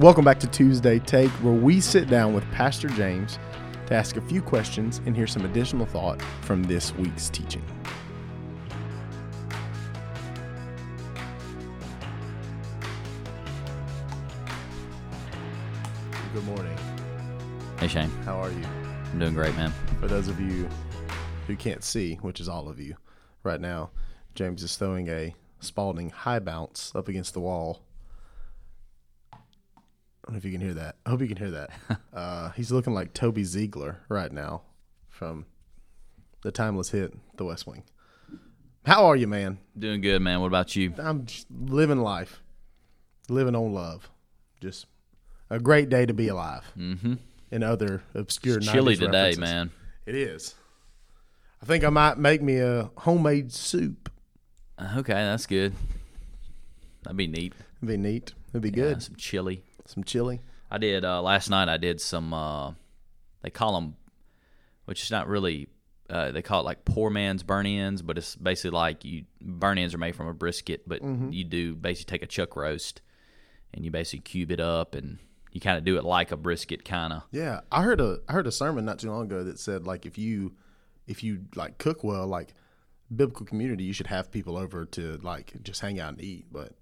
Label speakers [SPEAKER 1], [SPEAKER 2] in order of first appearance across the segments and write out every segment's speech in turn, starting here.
[SPEAKER 1] Welcome back to Tuesday Take, where we sit down with Pastor James to ask a few questions and hear some additional thought from this week's teaching. Good morning.
[SPEAKER 2] Hey Shane,
[SPEAKER 1] How are you?
[SPEAKER 2] I'm doing great, man.
[SPEAKER 1] For those of you who can't see, which is all of you right now, James is throwing a Spalding high bounce up against the wall. I don't know if you can hear that. I hope you can hear that. uh, he's looking like Toby Ziegler right now from the timeless hit, The West Wing. How are you, man?
[SPEAKER 2] Doing good, man. What about you?
[SPEAKER 1] I'm just living life, living on love. Just a great day to be alive.
[SPEAKER 2] Mm-hmm.
[SPEAKER 1] And other obscure
[SPEAKER 2] It's chilly
[SPEAKER 1] 90s
[SPEAKER 2] today,
[SPEAKER 1] references.
[SPEAKER 2] man.
[SPEAKER 1] It is. I think I might make me a homemade soup.
[SPEAKER 2] Okay, that's good. That'd be neat.
[SPEAKER 1] It'd be neat. It'd be
[SPEAKER 2] Yeah,
[SPEAKER 1] good.
[SPEAKER 2] some chili.
[SPEAKER 1] Some chili.
[SPEAKER 2] I did uh, last night. I did some. Uh, they call them, which is not really. Uh, they call it like poor man's burnt ends, but it's basically like you burnt ends are made from a brisket, but
[SPEAKER 1] Mm-hmm.
[SPEAKER 2] you do basically take a chuck roast and you basically cube it up and you kind of do it like a brisket, kind of.
[SPEAKER 1] Yeah, I heard a I heard a sermon not too long ago that said like if you if you like cook well, like biblical community, you should have people over to like just hang out and eat. But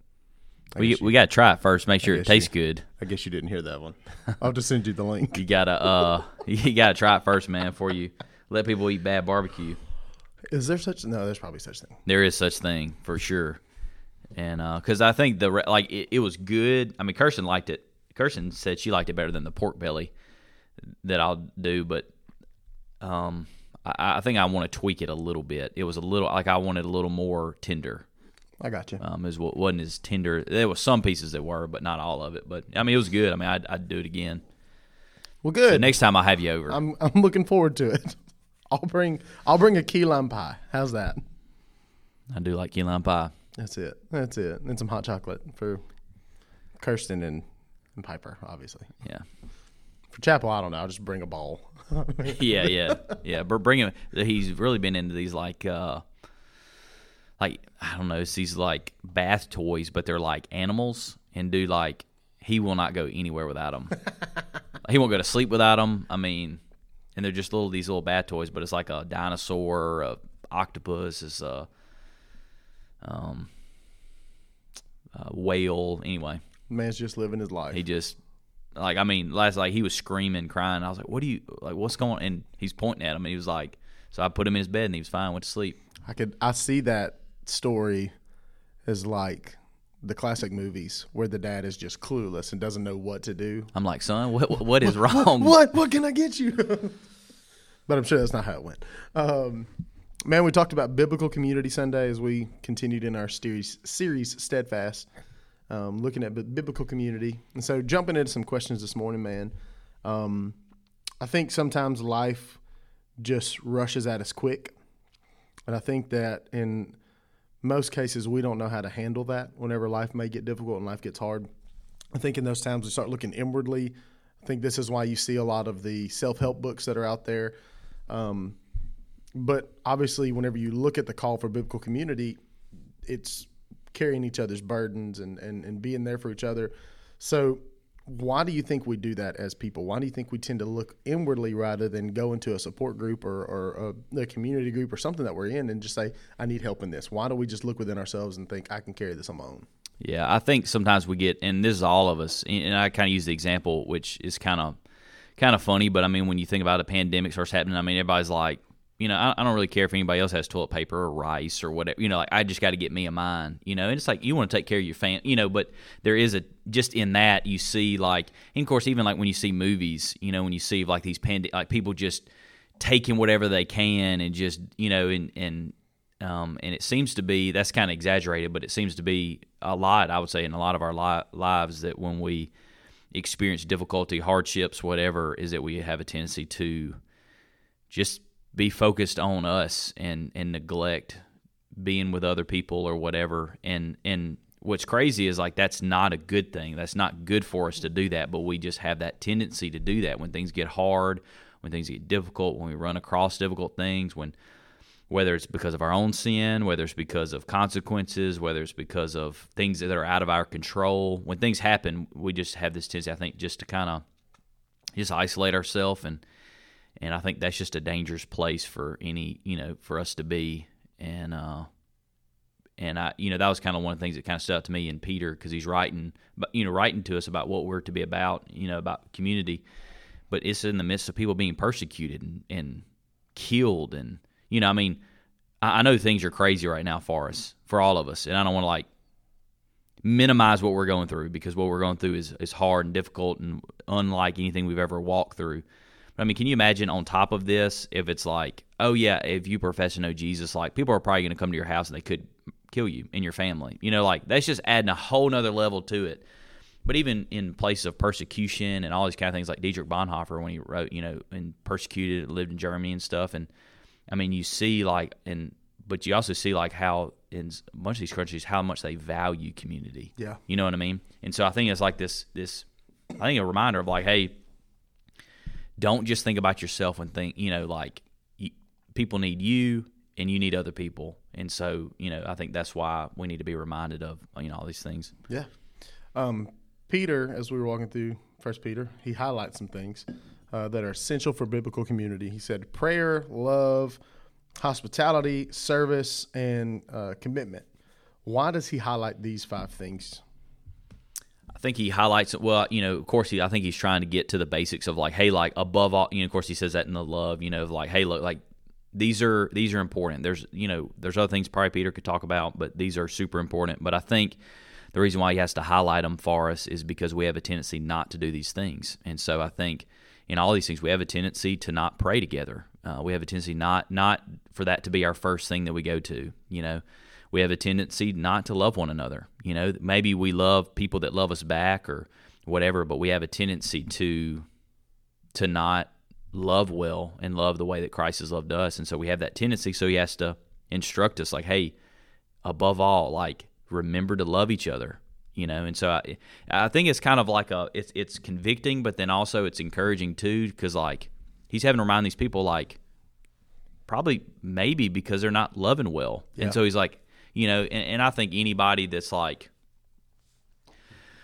[SPEAKER 1] I
[SPEAKER 2] We we got to try it first, make sure it tastes
[SPEAKER 1] you-
[SPEAKER 2] good.
[SPEAKER 1] I guess you didn't hear that one. I'll just send you the link.
[SPEAKER 2] You gotta uh you gotta try it first, man, before you let people eat bad barbecue.
[SPEAKER 1] Is there such no? There's probably such thing.
[SPEAKER 2] There is such thing for sure, and because I think the like it, it was good. I mean, Kirsten liked it. Kirsten said she liked it better than the pork belly that I'll do, but um, I, I think I want to tweak it a little bit. It was a little like I wanted a little more tender.
[SPEAKER 1] I got you.
[SPEAKER 2] Um, is what wasn't as tender. There was some pieces that were, but not all of it. But I mean, it was good. I mean, I'd, I'd do it again.
[SPEAKER 1] Well, good.
[SPEAKER 2] next time I'll have you over.
[SPEAKER 1] I'm I'm looking forward to it. I'll bring I'll bring a key lime pie. How's that?
[SPEAKER 2] I do like key lime pie.
[SPEAKER 1] That's it. That's it. And some hot chocolate for Kirsten and, and Piper, obviously.
[SPEAKER 2] Yeah.
[SPEAKER 1] For Chapel, I don't know. I'll just bring a bowl.
[SPEAKER 2] yeah, yeah, yeah. But bring him. He's really been into these like, uh like I don't know, it's these like bath toys, but they're like animals, and do like he will not go anywhere without them. he won't go to sleep without them. I mean, and they're just little these little bath toys, but it's like a dinosaur, a octopus, is a um, a whale. Anyway,
[SPEAKER 1] Man's just living his life.
[SPEAKER 2] he just like I mean, last like he was screaming, crying. I was like, "What do you like? What's going?" on? And he's pointing at him, and he was like, "So I put him in his bed, and he was fine. Went to sleep."
[SPEAKER 1] I could I see that story is like the classic movies where the dad is just clueless and doesn't know what to do.
[SPEAKER 2] I'm like, "Son, what what- what is wrong?"
[SPEAKER 1] What what can I get you? but I'm sure that's not how it went. Um, man, we talked about biblical community Sunday as we continued in our series series steadfast, um, looking at bi- biblical community. And so jumping into some questions this morning, man. Um, I think sometimes life just rushes at us quick, and I think that in most cases we don't know how to handle that whenever life may get difficult and life gets hard. I think in those times we start looking inwardly. I think this is why you see a lot of the self help books that are out there. Um, but obviously, whenever you look at the call for biblical community, it's carrying each other's burdens and, and, and being there for each other. So, why do you think we do that as people? Why do you think we tend to look inwardly rather than go into a support group or, or a, a community group or something that we're in and just say, I need help in this? Why do we just look within ourselves and think, I can carry this on my own?
[SPEAKER 2] Yeah, I think sometimes we get, and this is all of us. And I kind of use the example, which is kind of kind of funny, but I mean, when you think about a pandemic starts happening, I mean, everybody's like, you know, I, I don't really care if anybody else has toilet paper or rice or whatever. You know, like I just got to get me a mine. You know, and it's like you want to take care of your fan. You know, but there is a just in that you see like, and of course, even like when you see movies, you know, when you see like these pand like people just taking whatever they can and just you know and and um, and it seems to be that's kind of exaggerated, but it seems to be a lot. I would say in a lot of our li- lives that when we experience difficulty, hardships, whatever, is that we have a tendency to just be focused on us and and neglect being with other people or whatever. And and what's crazy is like that's not a good thing. That's not good for us to do that. But we just have that tendency to do that when things get hard, when things get difficult, when we run across difficult things, when whether it's because of our own sin, whether it's because of consequences, whether it's because of things that are out of our control. When things happen, we just have this tendency, I think, just to kind of just isolate ourselves and and I think that's just a dangerous place for any you know for us to be. And uh and I you know that was kind of one of the things that kind of stood out to me in Peter because he's writing but you know writing to us about what we're to be about you know about community. But it's in the midst of people being persecuted and, and killed and you know I mean I, I know things are crazy right now for us for all of us. And I don't want to like minimize what we're going through because what we're going through is, is hard and difficult and unlike anything we've ever walked through I mean, can you imagine on top of this if it's like, oh yeah, if you profess to know Jesus, like people are probably going to come to your house and they could kill you and your family. You know, like that's just adding a whole nother level to it. But even in places of persecution and all these kind of things, like Dietrich Bonhoeffer when he wrote, you know, and persecuted, lived in Germany and stuff, and I mean, you see like, and but you also see like how in a bunch of these countries how much they value community.
[SPEAKER 1] Yeah,
[SPEAKER 2] you know what I mean. And so I think it's like this, this, I think a reminder of like, hey, don't just think about yourself and think, you know, like you, people need you and you need other people. And so, you know, I think that's why we need to be reminded of, you know, all these things.
[SPEAKER 1] Yeah. Um, Peter, as we were walking through First Peter, he highlights some things uh, that are essential for biblical community. He said prayer, love, hospitality, service, and uh, commitment. Why does he highlight these five things?
[SPEAKER 2] I think he highlights well, you know, of course he I think he's trying to get to the basics of like, hey, like above all, you know, of course he says that in the love, you know, like, hey, look, like these are these are important. There's you know, there's other things probably Peter could talk about, but these are super important. But I think the reason why he has to highlight them for us is because we have a tendency not to do these things. And so I think in all these things we have a tendency to not pray together. Uh, we have a tendency not not for that to be our first thing that we go to, you know we have a tendency not to love one another. You know, maybe we love people that love us back or whatever, but we have a tendency to to not love well and love the way that Christ has loved us. And so we have that tendency. So he has to instruct us like, hey, above all, like remember to love each other. You know, and so I, I think it's kind of like a it's it's convicting, but then also it's encouraging too, because like he's having to remind these people like probably maybe because they're not loving well, yeah. and so he's like, you know, and, and I think anybody that's like,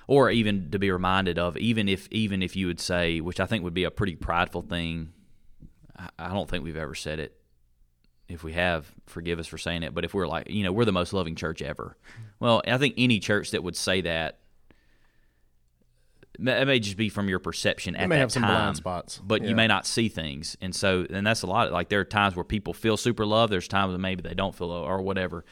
[SPEAKER 2] or even to be reminded of, even if even if you would say, which I think would be a pretty prideful thing. I don't think we've ever said it. If we have, forgive us for saying it. But if we're like, you know, we're the most loving church ever. Well, I think any church that would say that it may just be from your perception
[SPEAKER 1] you may
[SPEAKER 2] that
[SPEAKER 1] have some blind spots,
[SPEAKER 2] but
[SPEAKER 1] yeah.
[SPEAKER 2] you may not see things, and so and that's a lot. Like there are times where people feel super loved. There's times when maybe they don't feel or whatever.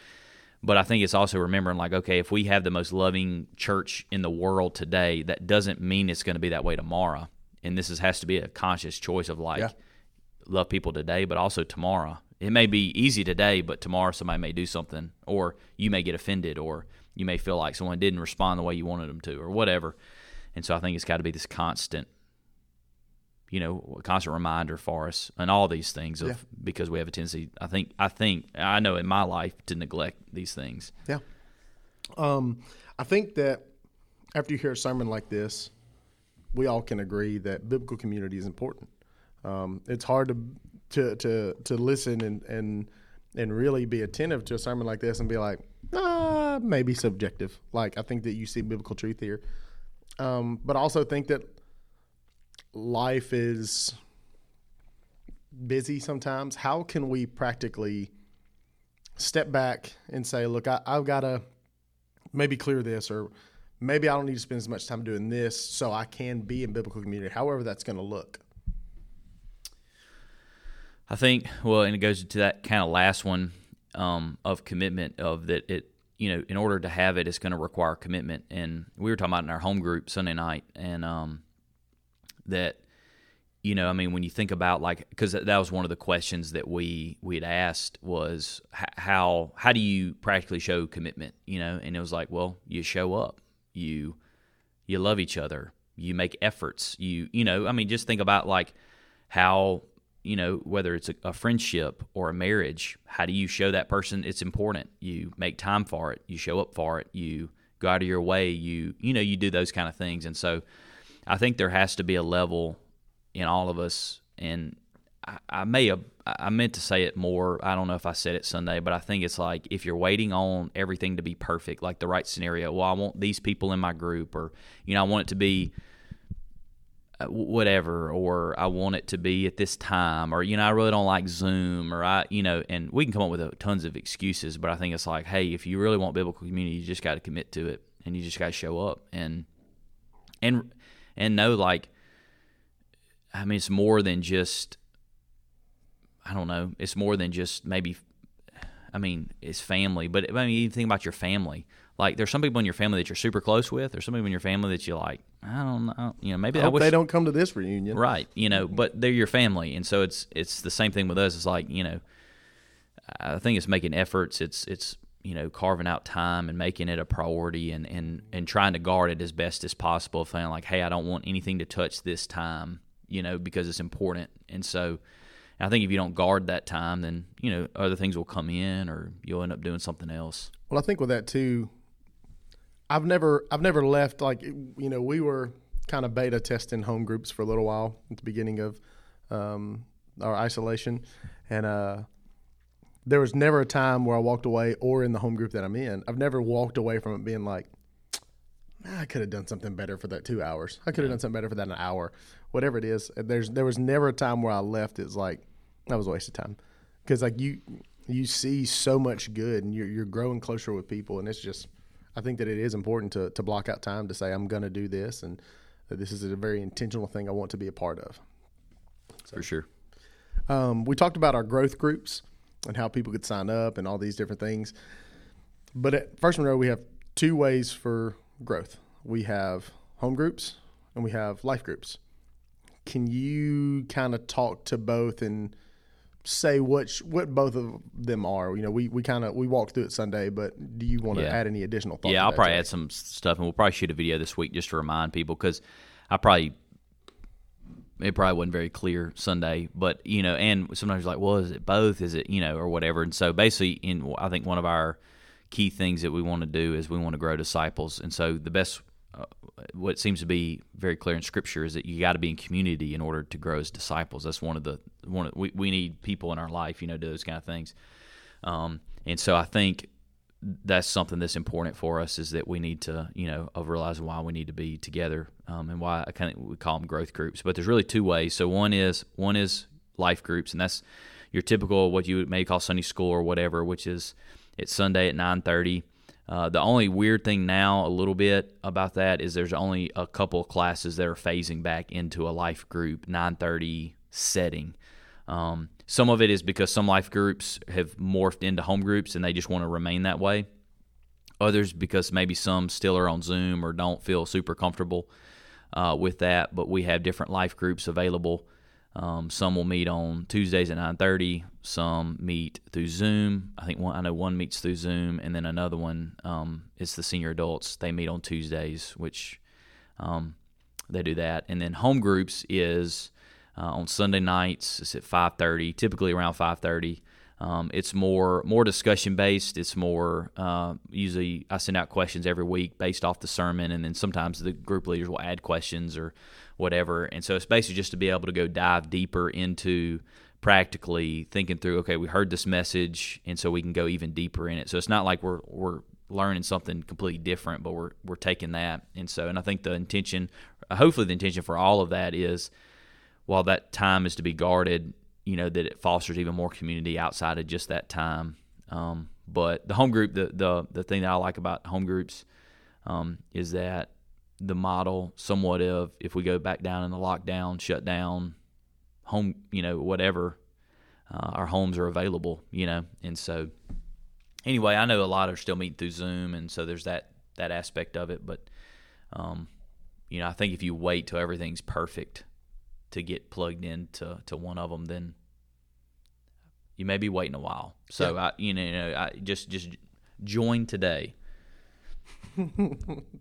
[SPEAKER 2] But I think it's also remembering, like, okay, if we have the most loving church in the world today, that doesn't mean it's going to be that way tomorrow. And this is, has to be a conscious choice of like,
[SPEAKER 1] Yeah.
[SPEAKER 2] love people today, but also tomorrow. It may be easy today, but tomorrow somebody may do something, or you may get offended, or you may feel like someone didn't respond the way you wanted them to, or whatever. And so I think it's got to be this constant you know, a constant reminder for us and all these things of
[SPEAKER 1] Yeah.
[SPEAKER 2] because we have a tendency. I think I think I know in my life to neglect these things.
[SPEAKER 1] Yeah. Um, I think that after you hear a sermon like this, we all can agree that biblical community is important. Um, it's hard to to to to listen and and and really be attentive to a sermon like this and be like, ah, maybe subjective. Like I think that you see biblical truth here, um, but I also think that life is busy sometimes. How can we practically step back and say, look, I, I've got to maybe clear this, or maybe I don't need to spend as much time doing this so I can be in biblical community, however that's going to look.
[SPEAKER 2] I think well, and it goes to that kind of last one um, of commitment of that it you know in order to have it, it's going to require commitment. And we were talking about in our home group Sunday night, and um, that you know, I mean, when you think about like, because that was one of the questions that we we had asked was how how do you practically show commitment? You know, and it was like, well, you show up, you you love each other, you make efforts, you you know, I mean, just think about like how you know whether it's a, a friendship or a marriage, how do you show that person it's important? You make time for it, you show up for it, you go out of your way, you you know, you do those kind of things, and so I think there has to be a level in all of us, and I, I may have I meant to say it more. I don't know if I said it Sunday, but I think it's like if you're waiting on everything to be perfect, like the right scenario. Well, I want these people in my group, or you know, I want it to be uh, whatever, or I want it to be at this time, or you know, I really don't like Zoom, or I, you know, and we can come up with a, tons of excuses, but I think it's like, hey, if you really want biblical community, you just got to commit to it, and you just got to show up, and and and know like, I mean, it's more than just I don't know. It's more than just maybe. I mean, it's family, but I mean, you think about your family. Like, there's some people in your family that you're super close with. There's some people in your family that you like. I don't know. You know, maybe
[SPEAKER 1] I,
[SPEAKER 2] I wish
[SPEAKER 1] they don't come to this reunion.
[SPEAKER 2] right. You know, but they're your family, and so it's it's the same thing with us. It's like you know, I think it's making efforts. It's it's you know carving out time and making it a priority and and and trying to guard it as best as possible. Feeling like, hey, I don't want anything to touch this time. You know, because it's important, and so I think if you don't guard that time, then you know other things will come in, or you'll end up doing something else.
[SPEAKER 1] Well, I think with that too, I've never I've never left like you know we were kind of beta testing home groups for a little while at the beginning of um, our isolation, and uh, there was never a time where I walked away or in the home group that I'm in. I've never walked away from it being like, I could have done something better for that two hours. I could have done something better for that an hour, whatever it is. There's there was never a time where I left. It's like that was a waste of time because like you you see so much good and you're you're growing closer with people and it's just I think that it is important to to block out time to say I'm going to do this and that this is a very intentional thing I want to be a part of.
[SPEAKER 2] For sure.
[SPEAKER 1] Um, we talked about our growth groups and how people could sign up and all these different things. But at First Monroe, we have two ways for growth. We have home groups and we have life groups. Can you kind of talk to both and say what what both of them are? You know, we, we kind of we walked through it Sunday, but do you want to
[SPEAKER 2] Yeah.
[SPEAKER 1] add any additional thoughts?
[SPEAKER 2] Yeah, I'll probably add some stuff, and we'll probably shoot a video this week just to remind people because I probably it probably wasn't very clear Sunday, but you know, and sometimes you're like, well, is it both? Is it you know, or whatever? And so basically, in I think one of our key things that we want to do is we want to grow disciples, and so the best. Uh, what seems to be very clear in Scripture is that you got to be in community in order to grow as disciples. That's one of the one. Of, we we need people in our life, you know, do those kind of things. Um, and so I think that's something that's important for us is that we need to, you know, of realizing why we need to be together um, and why I kind of we call them growth groups. But there's really two ways. So one is one is life groups, and that's your typical what you may call Sunday school or whatever, which is it's Sunday at nine thirty. Uh, the only weird thing now, a little bit about that, is there's only a couple classes that are phasing back into a life group 9:30 setting. Um, some of it is because some life groups have morphed into home groups and they just want to remain that way. Others because maybe some still are on Zoom or don't feel super comfortable uh, with that. But we have different life groups available. Um, some will meet on Tuesdays at 9:30. Some meet through Zoom. I think one. I know one meets through Zoom, and then another one um, is the senior adults. They meet on Tuesdays, which um, they do that. And then home groups is uh, on Sunday nights. It's at 5:30, typically around 5:30. Um, it's more more discussion based. It's more uh, usually I send out questions every week based off the sermon, and then sometimes the group leaders will add questions or whatever. And so it's basically just to be able to go dive deeper into practically thinking through. Okay, we heard this message, and so we can go even deeper in it. So it's not like we're we're learning something completely different, but we're we're taking that. And so, and I think the intention, hopefully, the intention for all of that is while that time is to be guarded, you know, that it fosters even more community outside of just that time. Um, but the home group, the, the the thing that I like about home groups um, is that the model somewhat of if we go back down in the lockdown, shut down, home, you know, whatever, uh, our homes are available, you know, and so anyway, I know a lot are still meeting through Zoom, and so there's that that aspect of it. But um, you know, I think if you wait till everything's perfect to get plugged into to one of them, then you may be waiting a while. So I, you know, you know, I just just join today.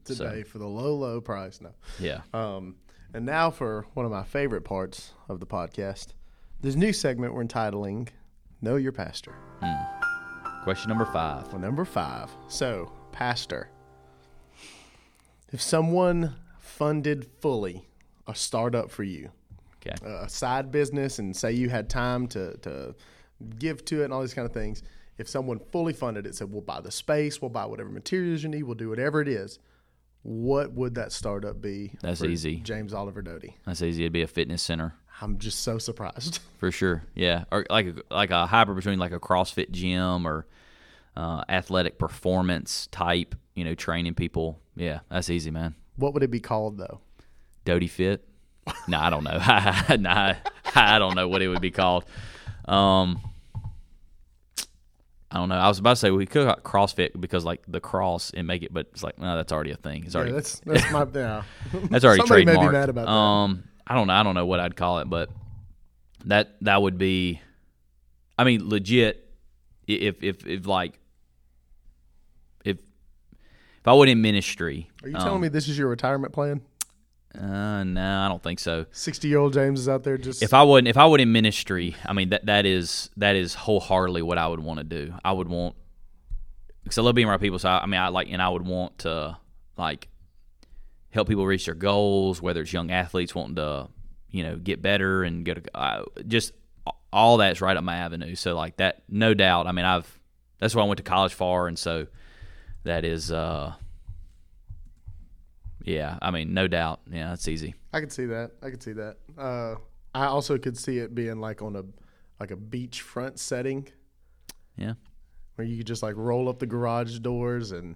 [SPEAKER 1] today for the low, low price. No.
[SPEAKER 2] Yeah.
[SPEAKER 1] Um, and now for one of my favorite parts of the podcast, this new segment we're entitling "Know Your Pastor."
[SPEAKER 2] Question number five.
[SPEAKER 1] Well, number five. So, pastor, if someone funded fully a startup for you,
[SPEAKER 2] Okay.
[SPEAKER 1] a side business and say you had time to, to give to it and all these kind of things, if someone fully funded it, said, we'll buy the space, we'll buy whatever materials you need, we'll do whatever it is, what would that startup be?
[SPEAKER 2] That's easy.
[SPEAKER 1] James Oliver Doty.
[SPEAKER 2] That's easy. It'd be a fitness center
[SPEAKER 1] I'm just so surprised.
[SPEAKER 2] for sure. Yeah, or like a, like a hybrid between like a CrossFit gym or uh, athletic performance type. You know, training people. Yeah, that's easy, man.
[SPEAKER 1] what would it be called though?
[SPEAKER 2] Doty Fit. No, I don't know. nah, I don't know what it would be called. Um, I don't know. I was about to say we could call it CrossFit because like the cross and make it, but it's like no, that's already a thing. It's
[SPEAKER 1] Yeah,
[SPEAKER 2] already
[SPEAKER 1] that's that's my yeah.
[SPEAKER 2] that's already
[SPEAKER 1] Somebody may be mad about that.
[SPEAKER 2] Um, I don't know. I don't know what I'd call it, but that that would be. I mean, legit. If if if like if if I went in ministry,
[SPEAKER 1] Are you telling me this is your retirement plan?
[SPEAKER 2] Uh, no, I don't think so.
[SPEAKER 1] Sixty year old James is out there just
[SPEAKER 2] If I wouldn't, if I would in ministry, I mean that that is that is wholeheartedly what I would want to do. I would want because I love being around people. So I, I mean, I like and I would want to like help people reach their goals, whether it's young athletes wanting to you know get better and get a, uh, just all that's right up my avenue. So like that, no doubt. I mean, I've that's why I went to college for, and so that is uh yeah. I mean, no doubt. Yeah, that's easy.
[SPEAKER 1] I could see that. I could see that. Uh, I also could see it being like on a like a beachfront setting
[SPEAKER 2] Yeah.
[SPEAKER 1] where you could just like roll up the garage doors and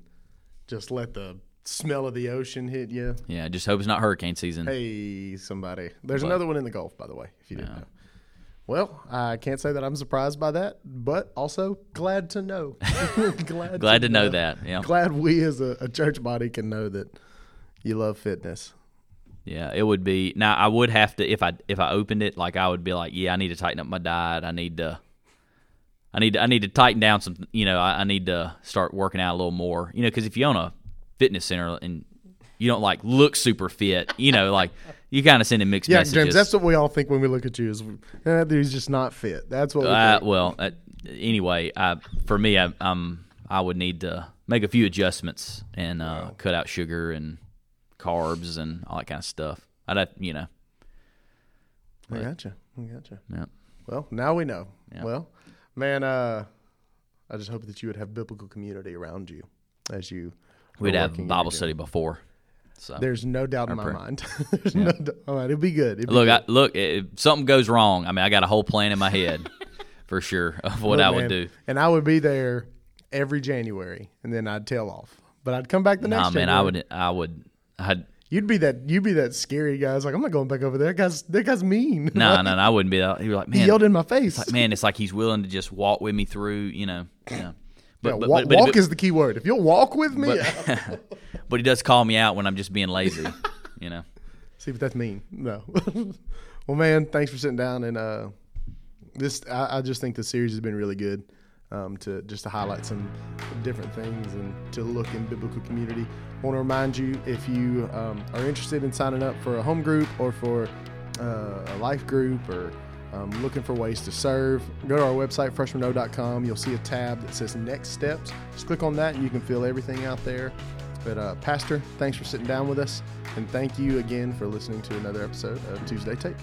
[SPEAKER 1] just let the smell of the ocean hit you.
[SPEAKER 2] Yeah, just hope it's not hurricane season.
[SPEAKER 1] Hey, somebody. There's
[SPEAKER 2] But-
[SPEAKER 1] another one in the Gulf, by the way, if you didn't know. Well, I can't say that I'm surprised by that, but also glad to know. glad,
[SPEAKER 2] Glad to know that. Yeah.
[SPEAKER 1] Glad we as a, a church body can know that you love fitness.
[SPEAKER 2] Yeah, it would be. Now I would have to if I if I opened it, like I would be like, yeah, I need to tighten up my diet. I need to, I need to, I need to tighten down some. You know, I, I need to start working out a little more. You know, because if you own a fitness center and you don't like look super fit, you know, like you kind of send in mixed
[SPEAKER 1] Yeah,
[SPEAKER 2] messages.
[SPEAKER 1] James, that's what we all think when we look at you is eh, he's just not fit. That's what we
[SPEAKER 2] uh,
[SPEAKER 1] think.
[SPEAKER 2] well, uh, anyway, I, for me, I, um, I would need to make a few adjustments and uh, cut out sugar and carbs and all that kind of stuff. I'd have, you know,
[SPEAKER 1] I gotcha. I gotcha.
[SPEAKER 2] yeah.
[SPEAKER 1] Well, now we know.
[SPEAKER 2] Yeah.
[SPEAKER 1] Well, man, uh, I just hope that you would have biblical community around you as you.
[SPEAKER 2] We'd have Bible study before. So
[SPEAKER 1] There's no doubt in my
[SPEAKER 2] prayer.
[SPEAKER 1] mind. There's no doubt. All right, it'll be good. Be
[SPEAKER 2] look,
[SPEAKER 1] good.
[SPEAKER 2] I, look, if something goes wrong, I mean, I got a whole plan in my head for sure of what
[SPEAKER 1] Look,
[SPEAKER 2] I would
[SPEAKER 1] man,
[SPEAKER 2] do.
[SPEAKER 1] And I would be there every January, and then I'd tail off. But I'd come back the next.
[SPEAKER 2] Nah, man,
[SPEAKER 1] January.
[SPEAKER 2] I would, I would, I'd,
[SPEAKER 1] You'd be that. You'd be that scary guy. It's like I'm not going back over there. That guy's that guy's mean.
[SPEAKER 2] no, no, no, I wouldn't be that. He was like,
[SPEAKER 1] He yelled in my face.
[SPEAKER 2] like, man, it's like he's willing to just walk with me through, you know, yeah. But,
[SPEAKER 1] Yeah,
[SPEAKER 2] but,
[SPEAKER 1] wa-
[SPEAKER 2] but, but,
[SPEAKER 1] walk
[SPEAKER 2] but,
[SPEAKER 1] is the key word. If you'll walk with me,
[SPEAKER 2] but he does call me out when I'm just being lazy, you know.
[SPEAKER 1] see if that's mean. No. well, man, thanks for sitting down and uh, this. I, I just think the series has been really good. Um, to just to highlight some different things and to look in biblical community. I Want to remind you if you um, are interested in signing up for a home group or for uh, a life group or um, looking for ways to serve, go to our website firstmonroe.com. You'll see a tab that says Next Steps. Just click on that and you can fill everything out there. But uh, Pastor, thanks for sitting down with us, and thank you again for listening to another episode of Tuesday Take.